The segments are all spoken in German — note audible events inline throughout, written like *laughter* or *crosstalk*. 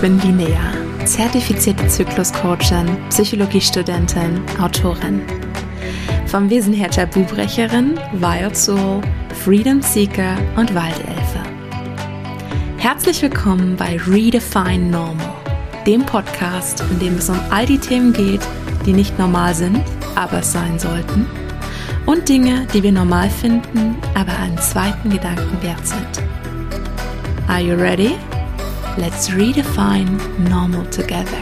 bin Linnea, zertifizierte Zykluscoachin, Psychologiestudentin, Autorin. Vom Wesen her Tabubrecherin, Wild Soul, Freedom Seeker und Waldelfe. Herzlich willkommen bei Redefine Normal, dem Podcast, in dem es um all die Themen geht, die nicht normal sind, aber es sein sollten. Und Dinge, die wir normal finden, aber einen zweiten Gedanken wert sind. Are you ready? Let's redefine normal together.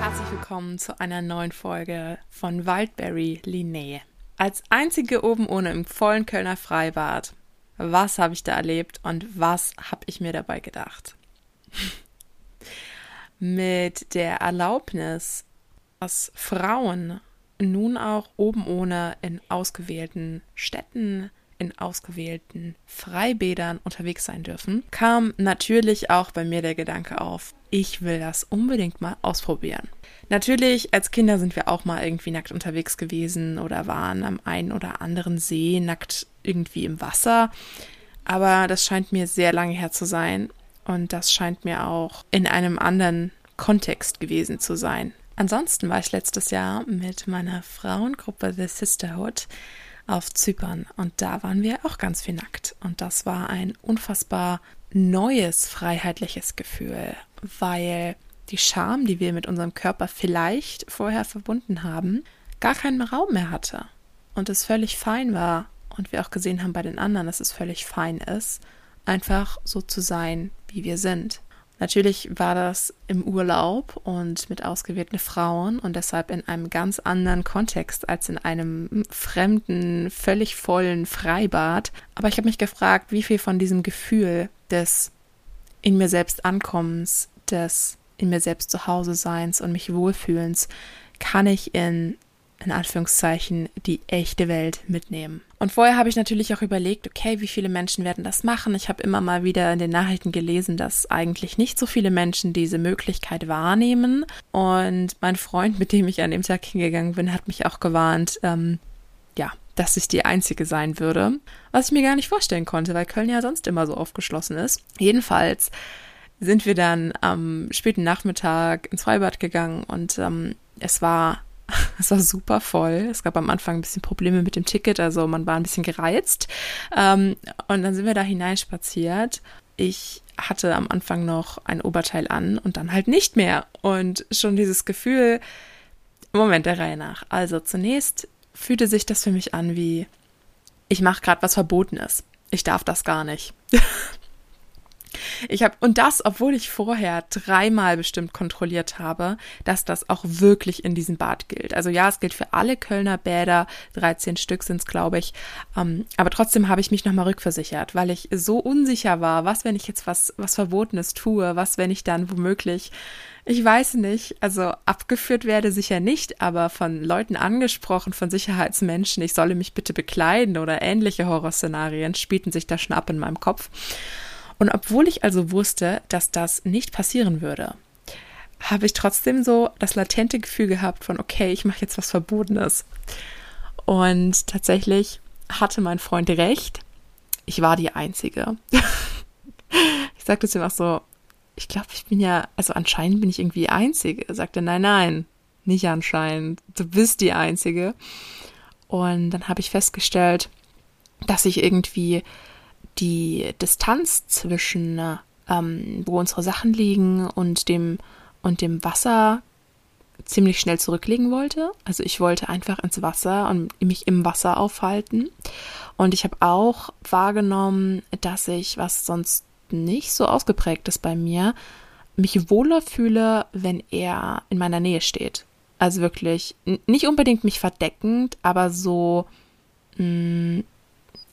Herzlich willkommen zu einer neuen Folge von Wildberry Linné. Als einzige oben ohne im vollen Kölner Freibad. Was habe ich da erlebt und was habe ich mir dabei gedacht? *laughs* Mit der Erlaubnis, dass Frauen nun auch oben ohne in ausgewählten Städten, in ausgewählten Freibädern unterwegs sein dürfen, kam natürlich auch bei mir der Gedanke auf, ich will das unbedingt mal ausprobieren. Natürlich, als Kinder sind wir auch mal irgendwie nackt unterwegs gewesen oder waren am einen oder anderen See nackt irgendwie im Wasser. Aber das scheint mir sehr lange her zu sein und das scheint mir auch in einem anderen Kontext gewesen zu sein. Ansonsten war ich letztes Jahr mit meiner Frauengruppe The Sisterhood auf Zypern und da waren wir auch ganz viel nackt. Und das war ein unfassbar neues, freiheitliches Gefühl, weil die Scham, die wir mit unserem Körper vielleicht vorher verbunden haben, gar keinen Raum mehr hatte. Und es völlig fein war. Und wir auch gesehen haben bei den anderen, dass es völlig fein ist, einfach so zu sein, wie wir sind. Natürlich war das im Urlaub und mit ausgewählten Frauen und deshalb in einem ganz anderen Kontext als in einem fremden, völlig vollen Freibad. Aber ich habe mich gefragt, wie viel von diesem Gefühl des in mir selbst Ankommens, des in mir selbst zu Hause Seins und mich Wohlfühlens kann ich in in Anführungszeichen die echte Welt mitnehmen. Und vorher habe ich natürlich auch überlegt, okay, wie viele Menschen werden das machen? Ich habe immer mal wieder in den Nachrichten gelesen, dass eigentlich nicht so viele Menschen diese Möglichkeit wahrnehmen. Und mein Freund, mit dem ich an dem Tag hingegangen bin, hat mich auch gewarnt, ähm, ja, dass ich die Einzige sein würde. Was ich mir gar nicht vorstellen konnte, weil Köln ja sonst immer so aufgeschlossen ist. Jedenfalls sind wir dann am späten Nachmittag ins Freibad gegangen und ähm, es war *laughs* es war super voll. Es gab am Anfang ein bisschen Probleme mit dem Ticket, also man war ein bisschen gereizt. Ähm, und dann sind wir da hineinspaziert. Ich hatte am Anfang noch ein Oberteil an und dann halt nicht mehr. Und schon dieses Gefühl, Moment der Reihe nach. Also zunächst fühlte sich das für mich an wie, ich mache gerade was Verbotenes. Ich darf das gar nicht. *laughs* Ich habe und das, obwohl ich vorher dreimal bestimmt kontrolliert habe, dass das auch wirklich in diesem Bad gilt. Also ja, es gilt für alle Kölner Bäder, 13 Stück sind es, glaube ich. Ähm, aber trotzdem habe ich mich nochmal rückversichert, weil ich so unsicher war, was, wenn ich jetzt was, was Verbotenes tue, was, wenn ich dann womöglich ich weiß nicht, also abgeführt werde sicher nicht, aber von Leuten angesprochen, von Sicherheitsmenschen, ich solle mich bitte bekleiden oder ähnliche Horrorszenarien spielten sich da schon ab in meinem Kopf. Und obwohl ich also wusste, dass das nicht passieren würde, habe ich trotzdem so das latente Gefühl gehabt von, okay, ich mache jetzt was Verbotenes. Und tatsächlich hatte mein Freund recht. Ich war die Einzige. *laughs* ich sagte zu ihm auch so, ich glaube, ich bin ja, also anscheinend bin ich irgendwie Einzige. Er sagte, nein, nein, nicht anscheinend. Du bist die Einzige. Und dann habe ich festgestellt, dass ich irgendwie die Distanz zwischen, ähm, wo unsere Sachen liegen und dem, und dem Wasser ziemlich schnell zurücklegen wollte. Also ich wollte einfach ins Wasser und mich im Wasser aufhalten. Und ich habe auch wahrgenommen, dass ich, was sonst nicht so ausgeprägt ist bei mir, mich wohler fühle, wenn er in meiner Nähe steht. Also wirklich nicht unbedingt mich verdeckend, aber so mh, mm,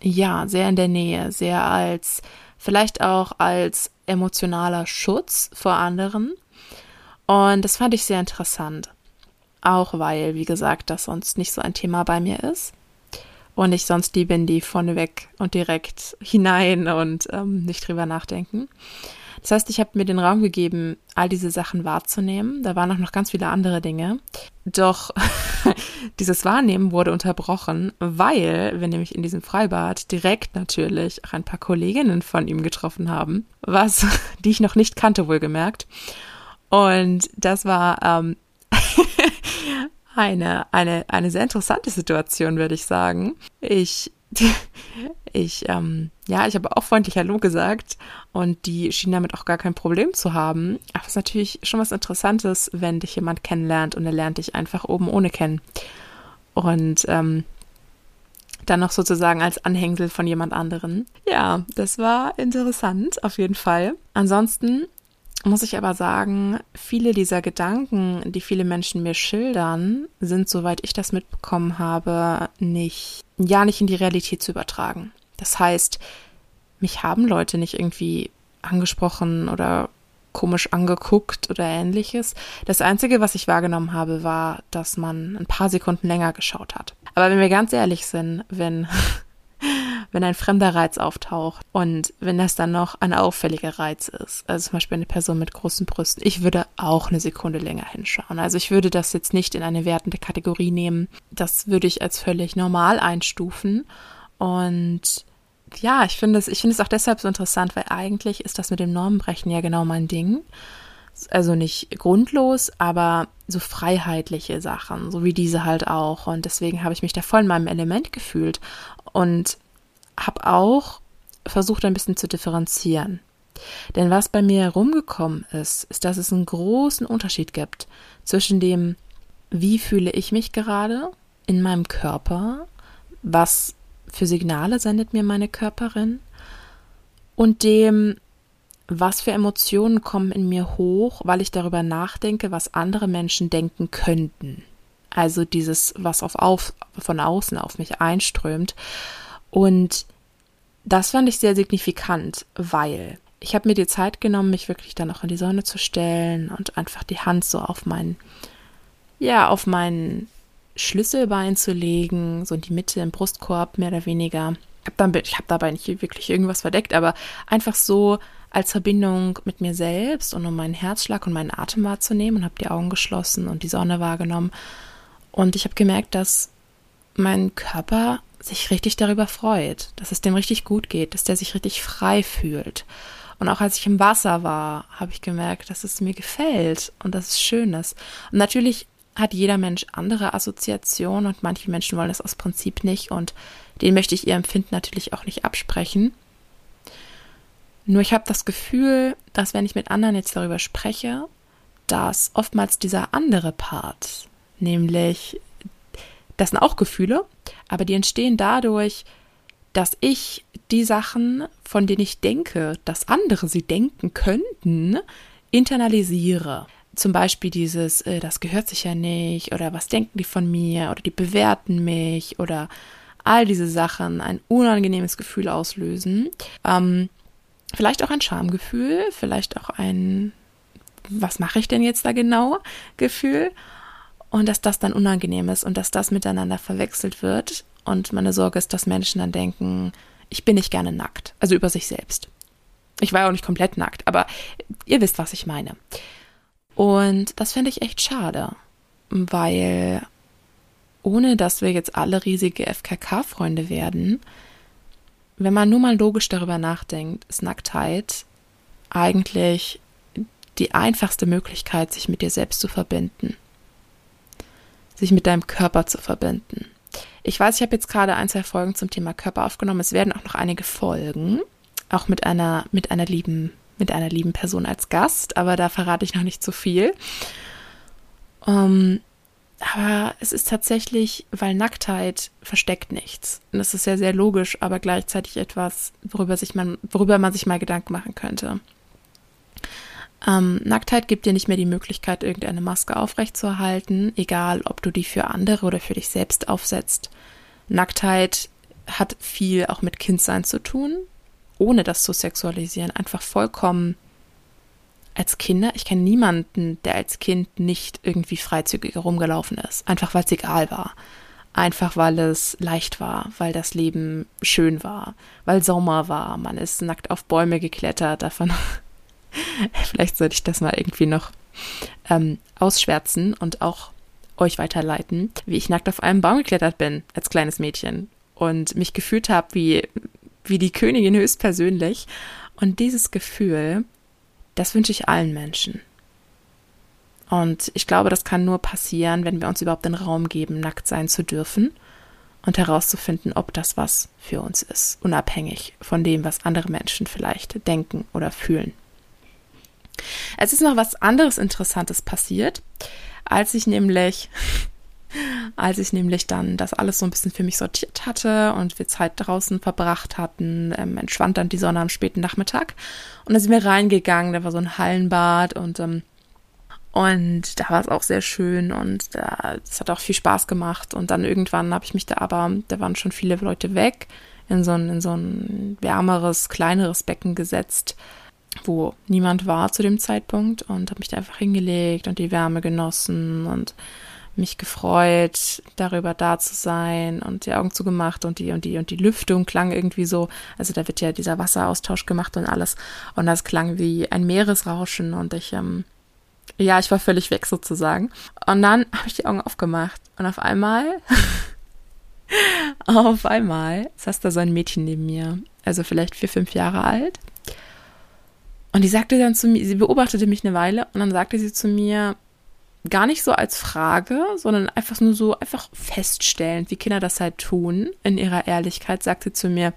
ja, sehr in der Nähe, sehr als, vielleicht auch als emotionaler Schutz vor anderen. Und das fand ich sehr interessant. Auch weil, wie gesagt, das sonst nicht so ein Thema bei mir ist. Und ich sonst die bin, die vorneweg und direkt hinein und ähm, nicht drüber nachdenken. Das heißt, ich habe mir den Raum gegeben, all diese Sachen wahrzunehmen. Da waren auch noch ganz viele andere Dinge. Doch *laughs* dieses Wahrnehmen wurde unterbrochen, weil wir nämlich in diesem Freibad direkt natürlich auch ein paar Kolleginnen von ihm getroffen haben, was, *laughs* die ich noch nicht kannte, wohlgemerkt. Und das war ähm, *laughs* eine, eine, eine sehr interessante Situation, würde ich sagen. Ich *laughs* ich, ähm, ja, ich habe auch freundlich Hallo gesagt und die schien damit auch gar kein Problem zu haben. Aber es ist natürlich schon was Interessantes, wenn dich jemand kennenlernt und er lernt dich einfach oben ohne kennen. Und ähm, dann noch sozusagen als Anhängsel von jemand anderen. Ja, das war interessant, auf jeden Fall. Ansonsten muss ich aber sagen, viele dieser Gedanken, die viele Menschen mir schildern, sind, soweit ich das mitbekommen habe, nicht, ja, nicht in die Realität zu übertragen. Das heißt, mich haben Leute nicht irgendwie angesprochen oder komisch angeguckt oder ähnliches. Das Einzige, was ich wahrgenommen habe, war, dass man ein paar Sekunden länger geschaut hat. Aber wenn wir ganz ehrlich sind, wenn wenn ein fremder Reiz auftaucht und wenn das dann noch ein auffälliger Reiz ist, also zum Beispiel eine Person mit großen Brüsten, ich würde auch eine Sekunde länger hinschauen. Also ich würde das jetzt nicht in eine wertende Kategorie nehmen. Das würde ich als völlig normal einstufen. Und ja, ich finde es, ich finde es auch deshalb so interessant, weil eigentlich ist das mit dem Normenbrechen ja genau mein Ding. Also nicht grundlos, aber so freiheitliche Sachen, so wie diese halt auch. Und deswegen habe ich mich da voll in meinem Element gefühlt. Und habe auch versucht, ein bisschen zu differenzieren. Denn was bei mir herumgekommen ist, ist, dass es einen großen Unterschied gibt zwischen dem, wie fühle ich mich gerade in meinem Körper, was für Signale sendet mir meine Körperin, und dem, was für Emotionen kommen in mir hoch, weil ich darüber nachdenke, was andere Menschen denken könnten. Also dieses, was auf, auf, von außen auf mich einströmt. Und das fand ich sehr signifikant, weil ich habe mir die Zeit genommen, mich wirklich dann auch in die Sonne zu stellen und einfach die Hand so auf mein, ja, auf mein Schlüsselbein zu legen, so in die Mitte im Brustkorb mehr oder weniger. Ich habe hab dabei nicht wirklich irgendwas verdeckt, aber einfach so als Verbindung mit mir selbst und um meinen Herzschlag und meinen Atem wahrzunehmen und habe die Augen geschlossen und die Sonne wahrgenommen. Und ich habe gemerkt, dass mein Körper sich richtig darüber freut, dass es dem richtig gut geht, dass der sich richtig frei fühlt. Und auch als ich im Wasser war, habe ich gemerkt, dass es mir gefällt und dass es schön ist. Und natürlich hat jeder Mensch andere Assoziationen und manche Menschen wollen das aus Prinzip nicht und den möchte ich ihr Empfinden natürlich auch nicht absprechen. Nur ich habe das Gefühl, dass wenn ich mit anderen jetzt darüber spreche, dass oftmals dieser andere Part, nämlich das sind auch Gefühle, aber die entstehen dadurch, dass ich die Sachen, von denen ich denke, dass andere sie denken könnten, internalisiere. Zum Beispiel dieses, äh, das gehört sich ja nicht, oder was denken die von mir, oder die bewerten mich, oder all diese Sachen ein unangenehmes Gefühl auslösen. Ähm, vielleicht auch ein Schamgefühl, vielleicht auch ein, was mache ich denn jetzt da genau, Gefühl und dass das dann unangenehm ist und dass das miteinander verwechselt wird. Und meine Sorge ist, dass Menschen dann denken, ich bin nicht gerne nackt, also über sich selbst. Ich war ja auch nicht komplett nackt, aber ihr wisst, was ich meine. Und das fände ich echt schade, weil ohne dass wir jetzt alle riesige FKK-Freunde werden, wenn man nur mal logisch darüber nachdenkt, ist Nacktheit eigentlich die einfachste Möglichkeit, sich mit dir selbst zu verbinden sich mit deinem Körper zu verbinden. Ich weiß, ich habe jetzt gerade ein, zwei Folgen zum Thema Körper aufgenommen. Es werden auch noch einige Folgen, auch mit einer, mit einer lieben, mit einer lieben Person als Gast, aber da verrate ich noch nicht zu viel. Um, ähm, aber es ist tatsächlich, weil Nacktheit versteckt nichts. Und das ist ja sehr logisch, aber gleichzeitig etwas, worüber sich man, worüber man sich mal Gedanken machen könnte. Ähm, Nacktheit gibt dir nicht mehr die Möglichkeit, irgendeine Maske aufrechtzuerhalten, egal ob du die für andere oder für dich selbst aufsetzt. Nacktheit hat viel auch mit Kindsein zu tun, ohne das zu sexualisieren, einfach vollkommen als Kinder. Ich kenne niemanden, der als Kind nicht irgendwie freizügig herumgelaufen ist, einfach weil es egal war. Einfach weil es leicht war, weil das Leben schön war, weil Sommer war, man ist nackt auf Bäume geklettert, davon *laughs* Vielleicht sollte ich das mal irgendwie noch ähm, ausschwärzen und auch euch weiterleiten, wie ich nackt auf einem Baum geklettert bin als kleines Mädchen und mich gefühlt habe wie, wie die Königin höchstpersönlich. Und dieses Gefühl, das wünsche ich allen Menschen. Und ich glaube, das kann nur passieren, wenn wir uns überhaupt den Raum geben, nackt sein zu dürfen und herauszufinden, ob das was für uns ist, unabhängig von dem, was andere Menschen vielleicht denken oder fühlen. Es ist noch was anderes Interessantes passiert, als ich nämlich, *laughs* als ich nämlich dann das alles so ein bisschen für mich sortiert hatte und wir Zeit draußen verbracht hatten, ähm, entschwand dann die Sonne am späten Nachmittag und da sind wir reingegangen, da war so ein Hallenbad und ähm, und da war es auch sehr schön und es hat auch viel Spaß gemacht. Und dann irgendwann habe ich mich da aber, da waren schon viele Leute weg, in so ein, in so ein wärmeres, kleineres Becken gesetzt wo niemand war zu dem Zeitpunkt und habe mich da einfach hingelegt und die Wärme genossen und mich gefreut, darüber da zu sein und die Augen zugemacht und die und die und die Lüftung klang irgendwie so, also da wird ja dieser Wasseraustausch gemacht und alles und das klang wie ein Meeresrauschen und ich ähm, ja, ich war völlig weg sozusagen. Und dann *laughs* habe ich die Augen aufgemacht und auf einmal *laughs* auf einmal saß da so ein Mädchen neben mir, also vielleicht vier, fünf Jahre alt und die sagte dann zu mir, sie beobachtete mich eine Weile und dann sagte sie zu mir, gar nicht so als Frage, sondern einfach nur so, einfach feststellend, wie Kinder das halt tun, in ihrer Ehrlichkeit, sagt sie zu mir,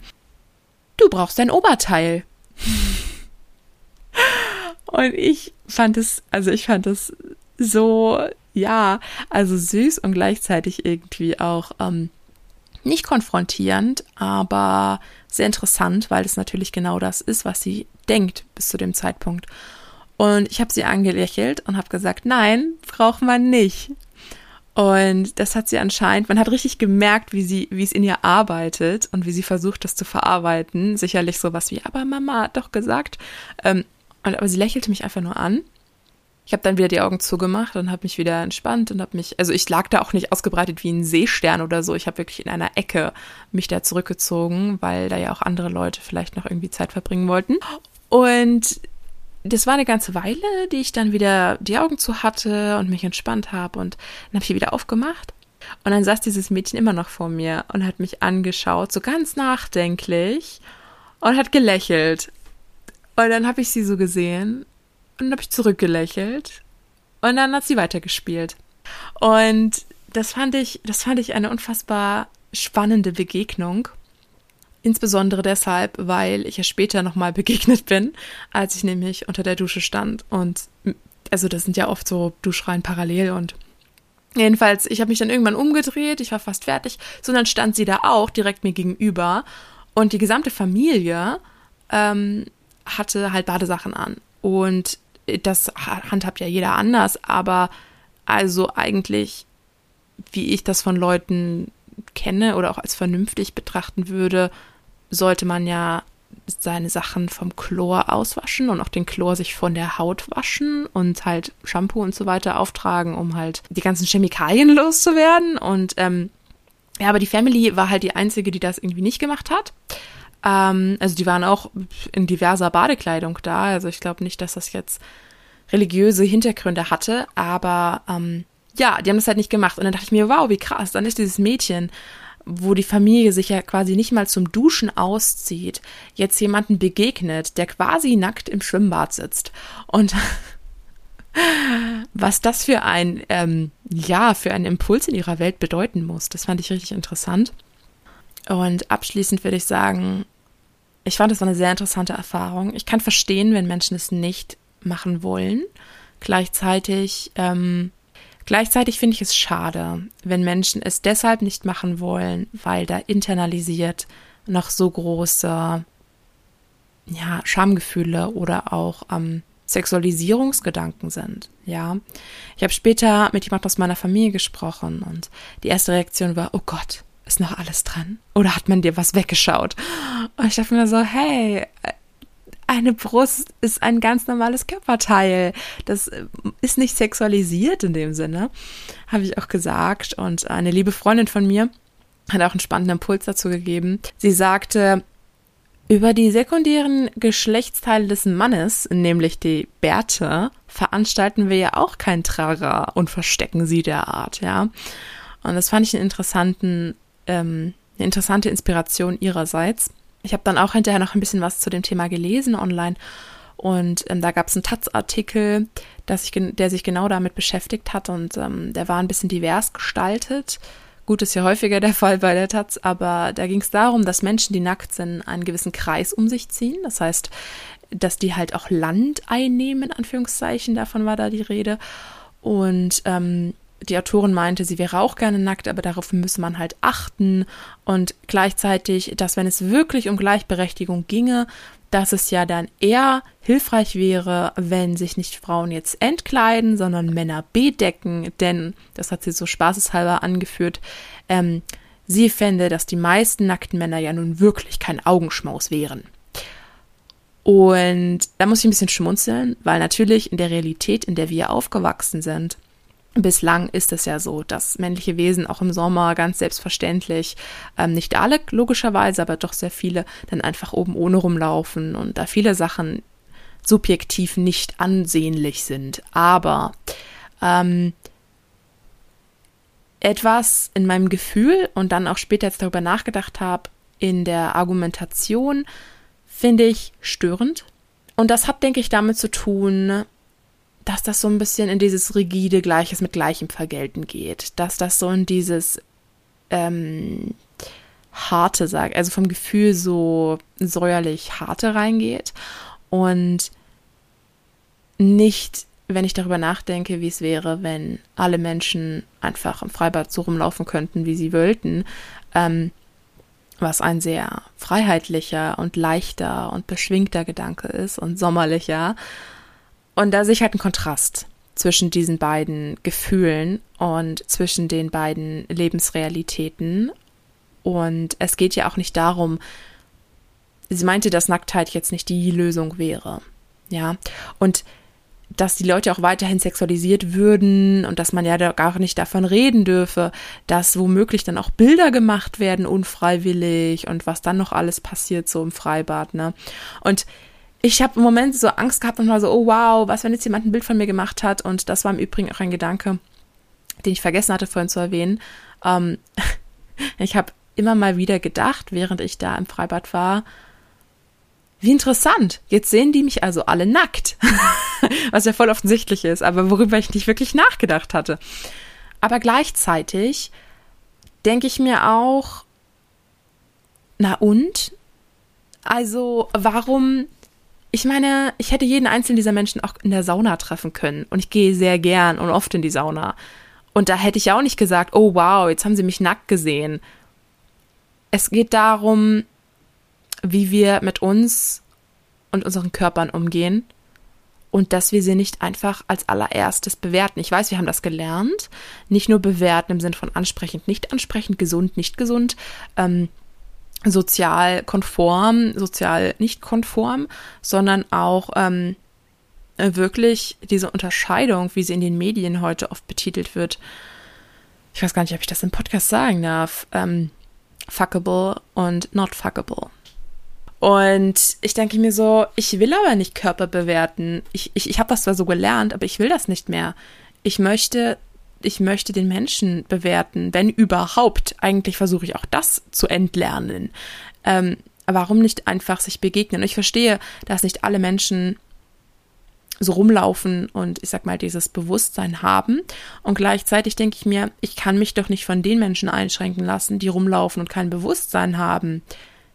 du brauchst ein Oberteil. *laughs* und ich fand es, also ich fand es so, ja, also süß und gleichzeitig irgendwie auch ähm, nicht konfrontierend, aber sehr interessant, weil es natürlich genau das ist, was sie denkt bis zu dem Zeitpunkt. Und ich habe sie angelächelt und habe gesagt, nein, braucht man nicht. Und das hat sie anscheinend, man hat richtig gemerkt, wie sie, wie es in ihr arbeitet und wie sie versucht, das zu verarbeiten. Sicherlich sowas wie, aber Mama hat doch gesagt. Ähm, und, aber sie lächelte mich einfach nur an ich habe dann wieder die Augen zugemacht und habe mich wieder entspannt und habe mich, also ich lag da auch nicht ausgebreitet wie ein Seestern oder so. Ich habe wirklich in einer Ecke mich da zurückgezogen, weil da ja auch andere Leute vielleicht noch irgendwie Zeit verbringen wollten. Und das war eine ganze Weile, die ich dann wieder die Augen zu hatte und mich entspannt habe und dann habe ich die wieder aufgemacht. Und dann saß dieses Mädchen immer noch vor mir und hat mich angeschaut, so ganz nachdenklich und hat gelächelt. Und dann habe ich sie so gesehen und habe ich zurückgelächelt. Und dann hat sie weitergespielt. Und das fand ich, das fand ich eine unfassbar spannende Begegnung. Insbesondere deshalb, weil ich ja später nochmal begegnet bin, als ich nämlich unter der Dusche stand. Und also das sind ja oft so Duschreihen parallel und jedenfalls, ich habe mich dann irgendwann umgedreht, ich war fast fertig, so dann stand sie da auch direkt mir gegenüber und die gesamte Familie ähm, hatte halt Badesachen an. Und das handhabt ja jeder anders, aber also eigentlich, wie ich das von Leuten kenne oder auch als vernünftig betrachten würde, sollte man ja seine Sachen vom Chlor auswaschen und auch den Chlor sich von der Haut waschen und halt Shampoo und so weiter auftragen, um halt die ganzen Chemikalien *laughs* loszuwerden. Und ähm, ja, aber die Family war halt die einzige, die das irgendwie nicht gemacht hat. Ähm, also die waren auch in diverser Badekleidung da. Also ich glaube nicht, dass das jetzt religiöse Hintergründe hatte, aber ähm, ja, die haben das halt nicht gemacht. Und dann dachte ich mir, wow, wie krass, dann ist dieses Mädchen, wo die Familie sich ja quasi nicht mal zum Duschen auszieht, jetzt jemanden begegnet, der quasi nackt im Schwimmbad sitzt. Und *laughs* was das für ein, ähm, ja, für einen Impuls in ihrer Welt bedeuten muss, das fand ich richtig interessant. Und abschließend würde ich sagen, ich fand es eine sehr interessante Erfahrung. Ich kann verstehen, wenn Menschen es nicht machen wollen. Gleichzeitig, ähm, gleichzeitig finde ich es schade, wenn Menschen es deshalb nicht machen wollen, weil da internalisiert noch so große ja, Schamgefühle oder auch ähm, Sexualisierungsgedanken sind. Ja, ich habe später mit jemand aus meiner Familie gesprochen und die erste Reaktion war: Oh Gott, ist noch alles dran? Oder hat man dir was weggeschaut? Und ich dachte mir so, hey, eine Brust ist ein ganz normales Körperteil. Das äh, ist nicht sexualisiert in dem Sinne, habe ich auch gesagt. Und eine liebe Freundin von mir hat auch einen spannenden Impuls dazu gegeben. Sie sagte, Über die sekundären Geschlechtsteile des Mannes, nämlich die Bärte, veranstalten wir ja auch kein Trara und verstecken sie derart, ja. Und das fand ich einen interessanten, ähm, eine interessante Inspiration ihrerseits. Ich habe dann auch hinterher noch ein bisschen was zu dem Thema gelesen online und ähm, da gab es einen Taz-Artikel, der sich genau damit beschäftigt hat und ähm, der war ein bisschen divers gestaltet Gut, ist ja häufiger der Fall bei der Taz, aber da ging es darum, dass Menschen, die nackt sind, einen gewissen Kreis um sich ziehen. Das heißt, dass die halt auch Land einnehmen, in Anführungszeichen, davon war da die Rede. Und ähm, die Autorin meinte, sie wäre auch gerne nackt, aber darauf müsse man halt achten. Und gleichzeitig, dass wenn es wirklich um Gleichberechtigung ginge, dass es ja dann eher hilfreich wäre, wenn sich nicht Frauen jetzt entkleiden, sondern Männer bedecken, denn, das hat sie so spaßeshalber angeführt, ähm, sie fände, dass die meisten nackten Männer ja nun wirklich kein Augenschmaus wären. Und da muss ich ein bisschen schmunzeln, weil natürlich in der Realität, in der wir aufgewachsen sind, Bislang ist es ja so, dass männliche Wesen auch im Sommer ganz selbstverständlich, ähm, nicht alle logischerweise, aber doch sehr viele, dann einfach oben ohne rumlaufen und da viele Sachen subjektiv nicht ansehnlich sind. Aber ähm, etwas in meinem Gefühl und dann auch später jetzt darüber nachgedacht habe, in der Argumentation, finde ich störend. Und das hat, denke ich, damit zu tun, dass das so ein bisschen in dieses rigide Gleiches mit Gleichem vergelten geht, dass das so in dieses ähm, harte, sag, also vom Gefühl so säuerlich harte reingeht und nicht, wenn ich darüber nachdenke, wie es wäre, wenn alle Menschen einfach im Freibad so rumlaufen könnten, wie sie wollten, ähm, was ein sehr freiheitlicher und leichter und beschwingter Gedanke ist und sommerlicher. Und da sehe ich halt einen Kontrast zwischen diesen beiden Gefühlen und zwischen den beiden Lebensrealitäten. Und es geht ja auch nicht darum, sie meinte, dass Nacktheit jetzt nicht die Lösung wäre. Ja. Und dass die Leute auch weiterhin sexualisiert würden und dass man ja da gar nicht davon reden dürfe, dass womöglich dann auch Bilder gemacht werden unfreiwillig und was dann noch alles passiert so im Freibad, ne? Und ich habe im Moment so Angst gehabt und war so, oh wow, was, wenn jetzt jemand ein Bild von mir gemacht hat? Und das war im Übrigen auch ein Gedanke, den ich vergessen hatte vorhin zu erwähnen. Ähm, *laughs* ich habe immer mal wieder gedacht, während ich da im Freibad war, wie interessant. Jetzt sehen die mich also alle nackt. *laughs* Was ja voll offensichtlich ist, aber worüber ich nicht wirklich nachgedacht hatte. Aber gleichzeitig denke ich mir auch, na und? Also, warum ich meine, ich hätte jeden einzelnen dieser Menschen auch in der Sauna treffen können. Und ich gehe sehr gern und oft in die Sauna. Und da hätte ich auch nicht gesagt, oh wow, jetzt haben sie mich nackt gesehen. Es geht darum, wie wir mit uns und unseren Körpern umgehen und dass wir sie nicht einfach als allererstes bewerten. Ich weiß, wir haben das gelernt. Nicht nur bewerten im Sinn von ansprechend, nicht ansprechend, gesund, nicht gesund, ähm, sozial konform, sozial nicht konform, sondern auch ähm, wirklich diese Unterscheidung, wie sie in den Medien heute oft betitelt wird. Ich weiß gar nicht, ob ich das im Podcast sagen darf. Ähm, fuckable und not fuckable. Und ich denke mir so, ich will aber nicht Körper bewerten. Ich, ich, ich habe das zwar so gelernt, aber ich will das nicht mehr. Ich möchte ich möchte den Menschen bewerten, wenn überhaupt. Eigentlich versuche ich auch das zu entlernen. Ähm, warum nicht einfach sich begegnen? Ich verstehe, dass nicht alle Menschen so rumlaufen und ich sag mal dieses Bewusstsein haben. Und gleichzeitig denke ich mir, ich kann mich doch nicht von den Menschen einschränken lassen, die rumlaufen und kein Bewusstsein haben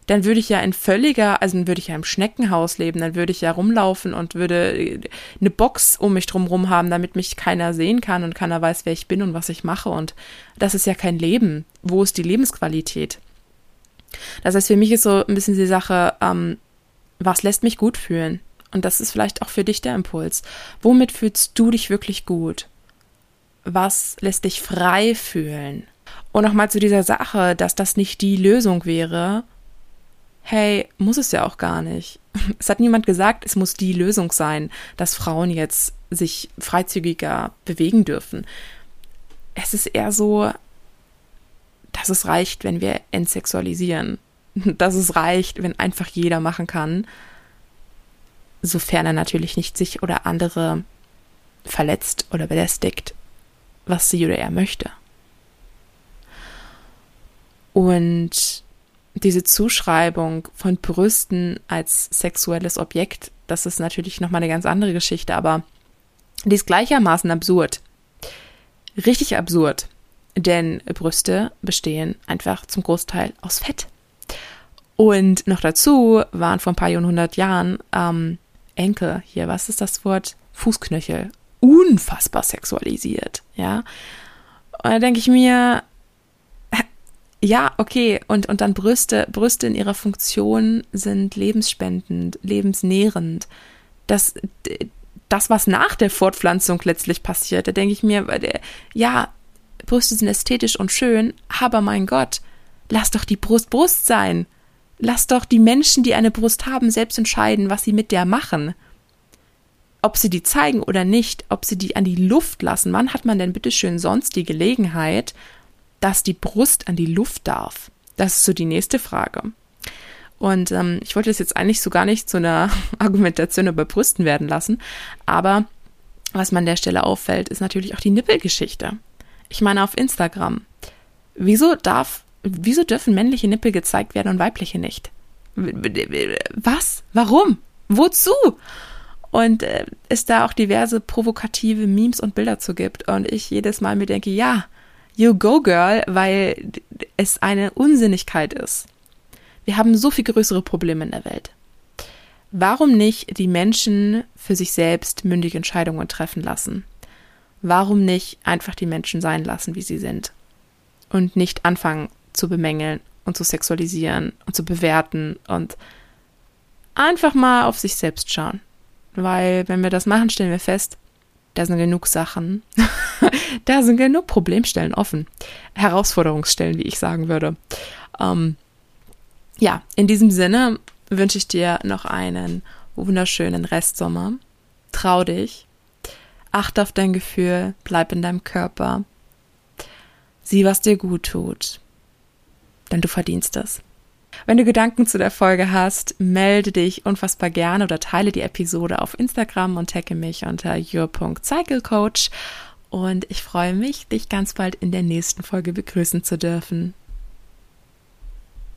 dann würde ich ja in völliger, also dann würde ich ja im Schneckenhaus leben, dann würde ich ja rumlaufen und würde eine Box um mich drumherum haben, damit mich keiner sehen kann und keiner weiß, wer ich bin und was ich mache. Und das ist ja kein Leben. Wo ist die Lebensqualität? Das heißt, für mich ist so ein bisschen die Sache, ähm, was lässt mich gut fühlen? Und das ist vielleicht auch für dich der Impuls. Womit fühlst du dich wirklich gut? Was lässt dich frei fühlen? Und nochmal zu dieser Sache, dass das nicht die Lösung wäre, hey, muss es ja auch gar nicht. *laughs* Es hat niemand gesagt, es muss die Lösung sein, dass Frauen jetzt sich freizügiger bewegen dürfen. Es ist eher so, dass es reicht, wenn wir entsexualisieren. *laughs* dass es reicht, wenn einfach jeder machen kann, sofern er natürlich nicht sich oder andere verletzt oder belästigt, was sie oder er möchte. Und diese Zuschreibung von Brüsten als sexuelles Objekt, das ist natürlich nochmal eine ganz andere Geschichte, aber die ist gleichermaßen absurd. Richtig absurd. Denn Brüste bestehen einfach zum Großteil aus Fett. Und noch dazu waren vor ein paar hundert Jahren ähm, Enkel, hier, was ist das Wort? Fußknöchel, unfassbar sexualisiert, ja. Und da denke ich mir, ja, okay, und, und dann Brüste, Brüste in ihrer Funktion sind lebensspendend, lebensnährend. Das, das, was nach der Fortpflanzung letztlich passiert, da denke ich mir, ja, Brüste sind ästhetisch und schön, aber mein Gott, lass doch die Brust Brust sein. Lass doch die Menschen, die eine Brust haben, selbst entscheiden, was sie mit der machen. Ob sie die zeigen oder nicht, ob sie die an die Luft lassen. Wann hat man denn bitteschön sonst die Gelegenheit, dass die Brust an die Luft darf? Das ist so die nächste Frage. Und ähm, ich wollte das jetzt eigentlich so gar nicht zu einer *laughs* Argumentation über Brüsten werden lassen, aber was man an der Stelle auffällt, ist natürlich auch die Nippelgeschichte. Ich meine auf Instagram. Wieso darf wieso dürfen männliche Nippel gezeigt werden und weibliche nicht? Was? Warum? Wozu? Und äh, es da auch diverse provokative Memes und Bilder zu gibt. Und ich jedes Mal mir denke, ja, you go girl, weil es eine Unsinnigkeit ist. Wir haben so viel größere Probleme in der Welt. Warum nicht die Menschen für sich selbst mündige Entscheidungen treffen lassen? Warum nicht einfach die Menschen sein lassen, wie sie sind? Und nicht anfangen zu bemängeln und zu sexualisieren und zu bewerten und einfach mal auf sich selbst schauen. Weil wenn wir das machen, stellen wir fest, da sind genug Sachen, *laughs* da sind genug Problemstellen offen, Herausforderungsstellen, wie ich sagen würde. Ähm, ja, in diesem Sinne wünsche ich dir noch einen wunderschönen Restsommer. Trau dich, achte auf dein Gefühl, bleib in deinem Körper, sieh, was dir gut tut denn du verdienst es. Wenn du Gedanken zu der Folge hast, melde dich unfassbar gerne oder teile die Episode auf Instagram und tagge mich unter your.cyclecoach. Und ich freue mich, dich ganz bald in der nächsten Folge begrüßen zu dürfen.